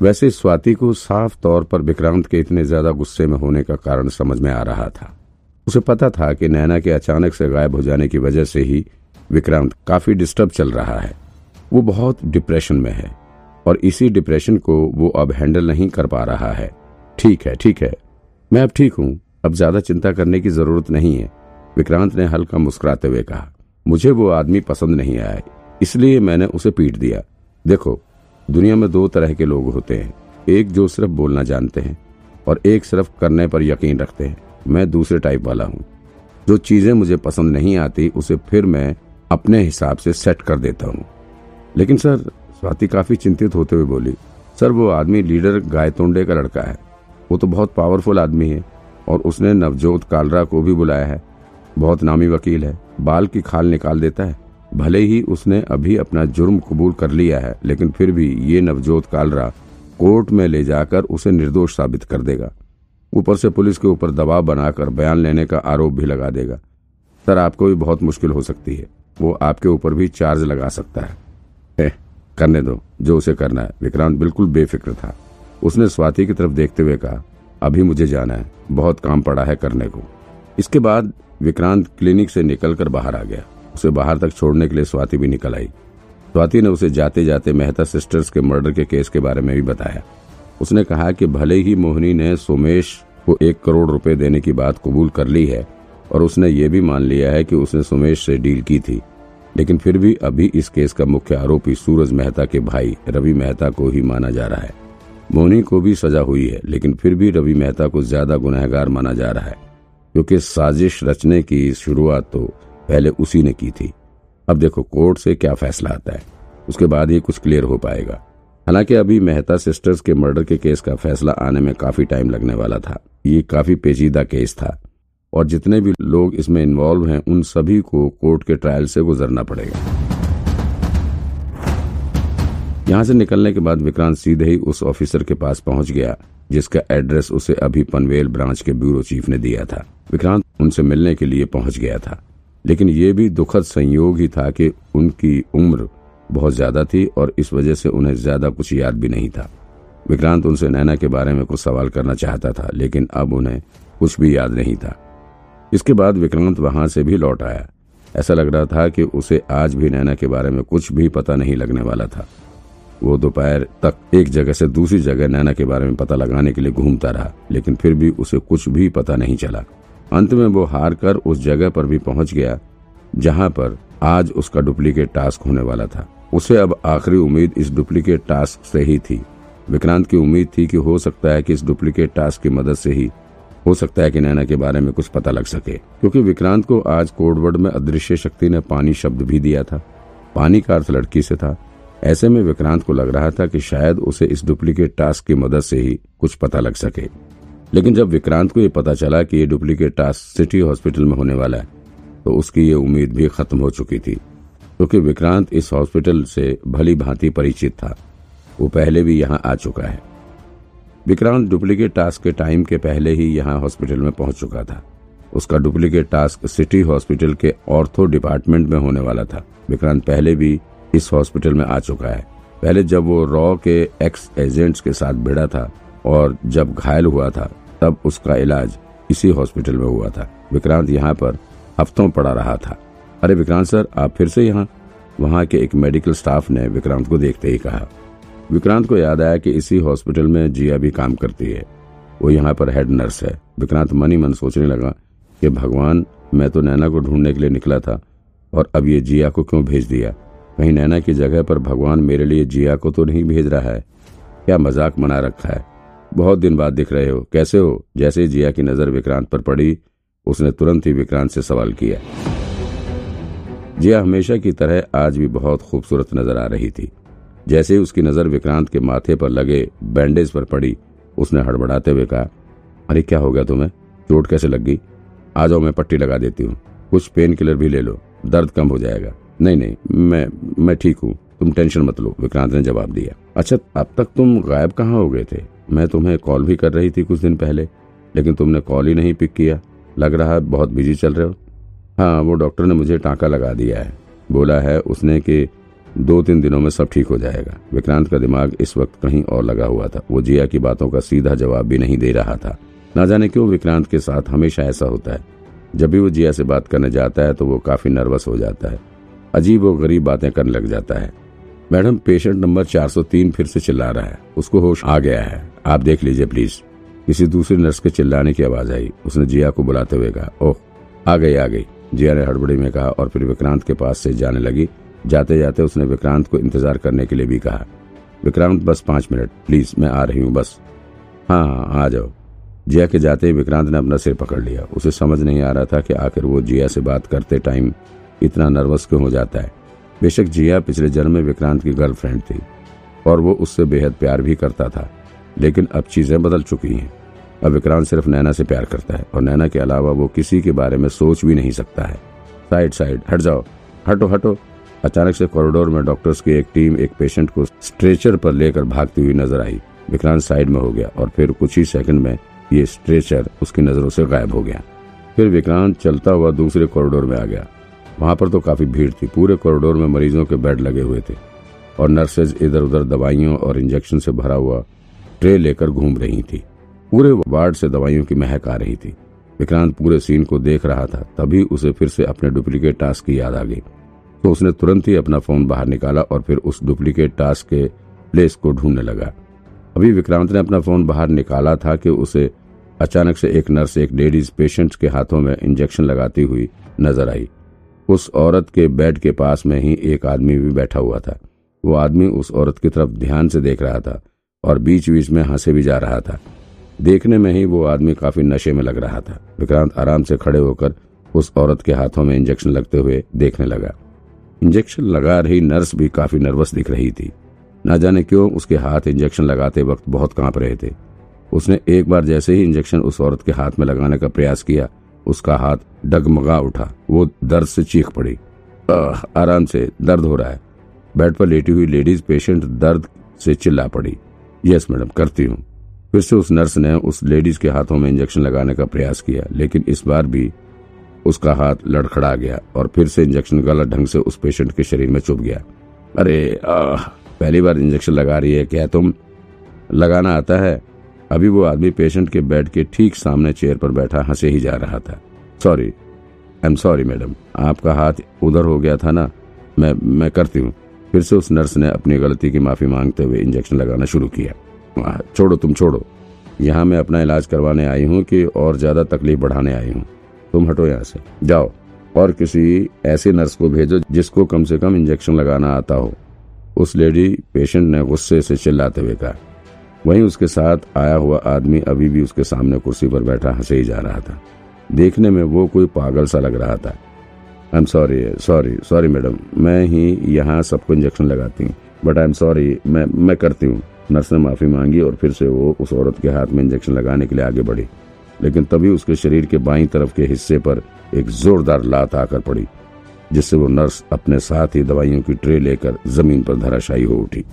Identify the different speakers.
Speaker 1: वैसे स्वाति को साफ़ तौर पर विक्रांत के इतने ज़्यादा गुस्से में होने का कारण समझ में आ रहा था। उसे पता था कि नैना के अचानक से गायब हो जाने की वजह से ही विक्रांत काफ़ी डिस्टर्ब चल रहा है। वो बहुत डिप्रेशन में है और इसी डिप्रेशन को वो अब हैंडल नहीं कर पा रहा है। ठीक है ठीक है। मैं अब ठीक हूँ। अब ज़्यादा चिंता करने की ज़रूरत नहीं है, विक्रांत ने हल्का मुस्कुराते हुए कहा। मुझे वो आदमी पसंद नहीं आया, इसलिए मैंने उसे पीट दिया। देखो दुनिया में दो तरह के लोग होते हैं। एक जो सिर्फ़ बोलना जानते हैं और एक सिर्फ़ करने पर यकीन रखते हैं। मैं दूसरे टाइप वाला हूँ। जो चीज़ें मुझे पसंद नहीं आती, उसे फिर मैं अपने हिसाब से सेट कर देता हूँ। लेकिन सर, स्वाति काफ़ी चिंतित होते हुए बोली, सर, वो आदमी लीडर गायतोंडे का लड़का है। वो तो बहुत पावरफुल आदमी है और उसने नवजोत कालरा को भी बुलाया है। बहुत नामी वकील है। बाल की खाल निकाल देता है। भले ही उसने अभी अपना जुर्म कबूल कर लिया है लेकिन फिर भी ये नवजोत कालरा कोर्ट में ले जाकर उसे निर्दोष साबित कर देगा। ऊपर से पुलिस के ऊपर दबाव बनाकर बयान लेने का आरोप भी लगा देगा। सर आपको भी बहुत मुश्किल हो सकती है। वो आपके ऊपर भी चार्ज लगा सकता है। ए, करने दो। जो उसे करना है। विक्रांत बिल्कुल बेफिक्र था। उसने स्वाति की तरफ़ देखते हुए कहा अभी मुझे जाना है। बहुत काम पड़ा है करने को। इसके बाद विक्रांत क्लिनिक से निकलकर बाहर आ गया। उसे बाहर तक छोड़ने के लिए स्वाति भी निकल आई। स्वाति ने उसे जाते जाते मेहता सिस्टर्स के मर्डर के केस के बारे में भी बताया। उसने कहा कि भले ही मोहिनी ने सोमेश को एक करोड़ रुपए देने की बात कबूल कर ली है, और उसने ये भी मान लिया है कि उसने सुमेश से डील की थी, लेकिन फिर भी अभी इस केस का मुख्य आरोपी सूरज मेहता के भाई रवि मेहता को ही माना जा रहा है। मोहनी को भी सजा हुई है, लेकिन फिर भी रवि मेहता को ज़्यादा गुनहगार माना जा रहा है, क्योंकि साजिश रचने की शुरुआत तो पहले उसी ने की थी। अब देखो कोर्ट से क्या फैसला आता है। उसके बाद ही कुछ क्लियर हो पाएगा। हालाँकि अभी मेहता सिस्टर्स के मर्डर के केस का फैसला आने में काफ़ी टाइम लगने वाला था। ये काफ़ी पेचीदा केस था। और जितने भी लोग इसमें इन्वॉल्व हैं, उन सभी को कोर्ट के ट्रायल से गुजरना पड़ेगा। यहाँ से निकलने के बाद विक्रांत सीधे ही उस ऑफिसर के पास पहुँच गया, जिसका एड्रेस उसे अभी पनवेल ब्रांच के ब्यूरो चीफ ने दिया था। विक्रांत उनसे मिलने के लिए पहुँच गया था। लेकिन ये भी दुखद संयोग ही था कि उनकी उम्र बहुत ज़्यादा थी और इस वजह से उन्हें ज़्यादा कुछ याद भी नहीं था। विक्रांत उनसे नैना के बारे में कुछ सवाल करना चाहता था, लेकिन अब उन्हें कुछ भी याद नहीं था। इसके बाद विक्रांत वहाँ से भी लौट आया। ऐसा लग रहा था कि उसे आज भी नैना के बारे में कुछ भी पता नहीं लगने वाला था। वो दोपहर तक एक जगह से दूसरी जगह नैना के बारे में पता लगाने के लिए घूमता रहा, लेकिन फिर भी उसे कुछ भी पता नहीं चला। अंत में वो हार कर उस जगह पर भी पहुँच गया, जहाँ पर आज उसका डुप्लीकेट टास्क होने वाला था। उसे अब आखिरी उम्मीद इस डुप्लीकेट टास्क से ही थी। विक्रांत की उम्मीद थी कि हो सकता है कि इस डुप्लीकेट टास्क की मदद से ही, हो सकता है कि नैना के बारे में कुछ पता लग सके, क्योंकि विक्रांत को आज कोडवर्ड में अदृश्य शक्ति ने पानी शब्द भी दिया था। पानी का अर्थ लड़की से था। ऐसे में विक्रांत को लग रहा था कि शायद उसे इस डुप्लीकेट टास्क की मदद से ही कुछ पता लग सके। लेकिन जब विक्रांत को यह पता चला कि ये डुप्लीकेट टास्क सिटी हॉस्पिटल में होने वाला है तो उसकी ये उम्मीद भी खत्म हो चुकी थी, क्योंकि तो विक्रांत इस हॉस्पिटल से भली भांति परिचित था। वो पहले भी यहाँ आ चुका है। विक्रांत डुप्लीकेट टास्क के टाइम के पहले ही यहाँ हॉस्पिटल में पहुँच चुका था। उसका डुप्लीकेट टास्क सिटी हॉस्पिटल के ऑर्थो डिपार्टमेंट में होने वाला था। विक्रांत पहले भी इस हॉस्पिटल में आ चुका है। पहले जब वो रॉ के एक्स एजेंट्स के साथ भिड़ा था और जब घायल हुआ था, तब उसका इलाज इसी हॉस्पिटल में हुआ था। विक्रांत यहाँ पर हफ्तों पड़ा रहा था। अरे विक्रांत सर, आप फिर से यहाँ? वहाँ के एक मेडिकल स्टाफ ने विक्रांत को देखते ही कहा। विक्रांत को याद आया कि इसी हॉस्पिटल में जिया भी काम करती है। वो यहाँ पर हेड नर्स है। विक्रांत मन ही मन सोचने लगा कि भगवान, मैं तो नैना को ढूँढने के लिए निकला था, और अब ये जिया को क्यों भेज दिया? कहीं नैना की जगह पर भगवान मेरे लिए जिया को तो नहीं भेज रहा है। क्या मज़ाक मना रखा है? बहुत दिन बाद दिख रहे हो। कैसे हो? जैसे ही जिया की नज़र विक्रांत पर पड़ी, उसने तुरंत ही विक्रांत से सवाल किया। जिया हमेशा की तरह आज भी बहुत खूबसूरत नज़र आ रही थी। जैसे ही उसकी नज़र विक्रांत के माथे पर लगे, बैंडेज पर पड़ी, उसने हड़बड़ाते हुए कहा, अरे, क्या हो गया तुम्हें? चोट कैसे लग गई? आ जाओ, मैं पट्टी लगा देती हूँ। कुछ पेन किलर भी ले लो, दर्द कम हो जाएगा। नहीं नहीं, मैं मैं ठीक हूँ, तुम टेंशन मत लो, विक्रांत ने जवाब दिया। अच्छा अब तक तुम गायब कहाँ हो गए थे? मैं तुम्हें कॉल भी कर रही थी कुछ दिन पहले, लेकिन तुमने कॉल ही नहीं पिक किया। लग रहा है बहुत बिज़ी चल रहे हो। हाँ वो डॉक्टर ने मुझे टाँका लगा दिया है। बोला है उसने कि दो तीन दिनों में सब ठीक हो जाएगा। विक्रांत का दिमाग इस वक्त कहीं और लगा हुआ था। वो जिया की बातों का सीधा जवाब भी नहीं दे रहा था। ना जाने क्यों विक्रांत के साथ हमेशा ऐसा होता है। जब भी वो जिया से बात करने जाता है तो वो काफ़ी नर्वस हो जाता है। अजीब और गरीब बातें करने लग जाता है। मैडम पेशेंट नंबर 403 फिर से चिल्ला रहा है। उसको होश आ गया है। आप देख लीजिए प्लीज़। किसी दूसरी नर्स के चिल्लाने की आवाज़ आई। उसने जिया को बुलाते हुए कहा, ओह, आ गई आ गई। जिया ने हड़बड़ी में कहा और फिर विक्रांत के पास से जाने लगी। जाते जाते उसने विक्रांत को इंतज़ार करने के लिए भी कहा, विक्रांत, बस पाँच मिनट। प्लीज़, मैं आ रही हूँ, बस। हाँ हाँ आ जाओ। जिया के जाते ही विक्रांत ने अपना सिर पकड़ लिया। उसे समझ नहीं आ रहा था कि आखिर वो जिया से बात करते टाइम इतना नर्वस क्यों हो जाता है। बेशक जिया पिछले जन्म में विक्रांत की गर्लफ्रेंड थी और वो उससे बेहद प्यार भी करता था। लेकिन अब चीज़ें बदल चुकी हैं। अब विक्रांत सिर्फ़ नैना से प्यार करता है और नैना के अलावा वो किसी के बारे में सोच भी नहीं सकता है। साइड साइड, हट जाओ, हटो हटो। अचानक से कॉरिडोर में डॉक्टर्स की एक टीम एक पेशेंट को स्ट्रेचर पर लेकर भागती हुई नज़र आई। विक्रांत साइड में हो गया और फिर कुछ ही सेकंड में ये स्ट्रेचर उसकी नज़रों से गायब हो गया। फिर विक्रांत चलता हुआ दूसरे कॉरिडोर में आ गया। वहाँ पर तो काफ़ी भीड़ थी। पूरे कॉरिडोर में मरीजों के बेड लगे हुए थे और नर्सेज इधर उधर दवाइयों और इंजेक्शन से भरा हुआ ट्रे लेकर घूम रही थी। पूरे वार्ड से दवाइयों की महक आ रही थी। विक्रांत पूरे सीन को देख रहा था, तभी उसे फिर से अपने डुप्लीकेट टास्क की याद आ गई। तो उसने तुरंत ही अपना फ़ोन बाहर निकाला और फिर उस डुप्लीकेट टास्क के प्लेस को ढूँढने लगा। अभी विक्रांत ने अपना फ़ोन बाहर निकाला था कि उसे अचानक से एक नर्स, एक लेडीज़ पेशेंट के हाथों में इंजेक्शन लगाती हुई नज़र आई। उस औरत के बेड के पास में ही एक आदमी भी बैठा हुआ था। वो आदमी उस औरत की तरफ़ ध्यान से देख रहा था। और बीच बीच में हंसे भी जा रहा था। देखने में ही वो आदमी काफ़ी नशे में लग रहा था। विक्रांत आराम से खड़े होकर उस औरत के हाथों में इंजेक्शन लगते हुए देखने लगा। इंजेक्शन लगा रही नर्स भी काफ़ी नर्वस दिख रही थी। न जाने क्यों उसके हाथ इंजेक्शन लगाते वक्त बहुत काँप रहे थे। उसने एक बार जैसे ही इंजेक्शन उस औरत के हाथ में लगाने का प्रयास किया, उसका हाथ डगमगा उठा। वो दर्द से चीख पड़ी। आराम से दर्द हो रहा है। बेड पर लेटी हुई लेडीज़ पेशेंट दर्द से चिल्ला पड़ी। यस मैडम करती हूँ। फिर से उस नर्स ने उस लेडीज़ के हाथों में इंजेक्शन लगाने का प्रयास किया लेकिन इस बार भी उसका हाथ लड़खड़ा गया और फिर से इंजेक्शन गलत ढंग से उस पेशेंट के शरीर में चुभ गया। अरे आ, पहली बार इंजेक्शन लगा रही है क्या तुम? लगाना आता है। अभी वो आदमी पेशेंट के बेड के ठीक सामने चेयर पर बैठा हंसे ही जा रहा था। Sorry I am sorry madam आपका हाथ उधर हो गया था ना? मैं मैं करती हूँ। फिर से उस नर्स ने अपनी गलती की माफ़ी मांगते हुए इंजेक्शन लगाना शुरू किया। छोड़ो तुम, छोड़ो। यहाँ मैं अपना इलाज करवाने आई हूँ कि और ज़्यादा तकलीफ़ बढ़ाने आई हूँ। तुम हटो यहाँ से। जाओ, और किसी ऐसे नर्स को भेजो जिसको कम से कम इंजेक्शन लगाना आता हो। उस लेडी पेशेंट ने गुस्से से चिल्लाते हुए कहा। वहीं उसके साथ आया हुआ आदमी अभी भी उसके सामने कुर्सी पर बैठा हंसे ही जा रहा था। देखने में वो कोई पागल सा लग रहा था। I am sorry sorry sorry madam मैं ही यहाँ सबको इंजेक्शन लगाती हूँ। बट आई एम सॉरी मैं मैं करती हूँ। नर्स ने माफ़ी मांगी और फिर से वो उस औरत के हाथ में इंजेक्शन लगाने के लिए आगे बढ़ी। लेकिन तभी उसके शरीर के बाई तरफ़ के हिस्से पर एक जोरदार लात आकर पड़ी, जिससे वो नर्स अपने साथ ही दवाइयों की ट्रे लेकर ज़मीन पर धराशायी हो उठी।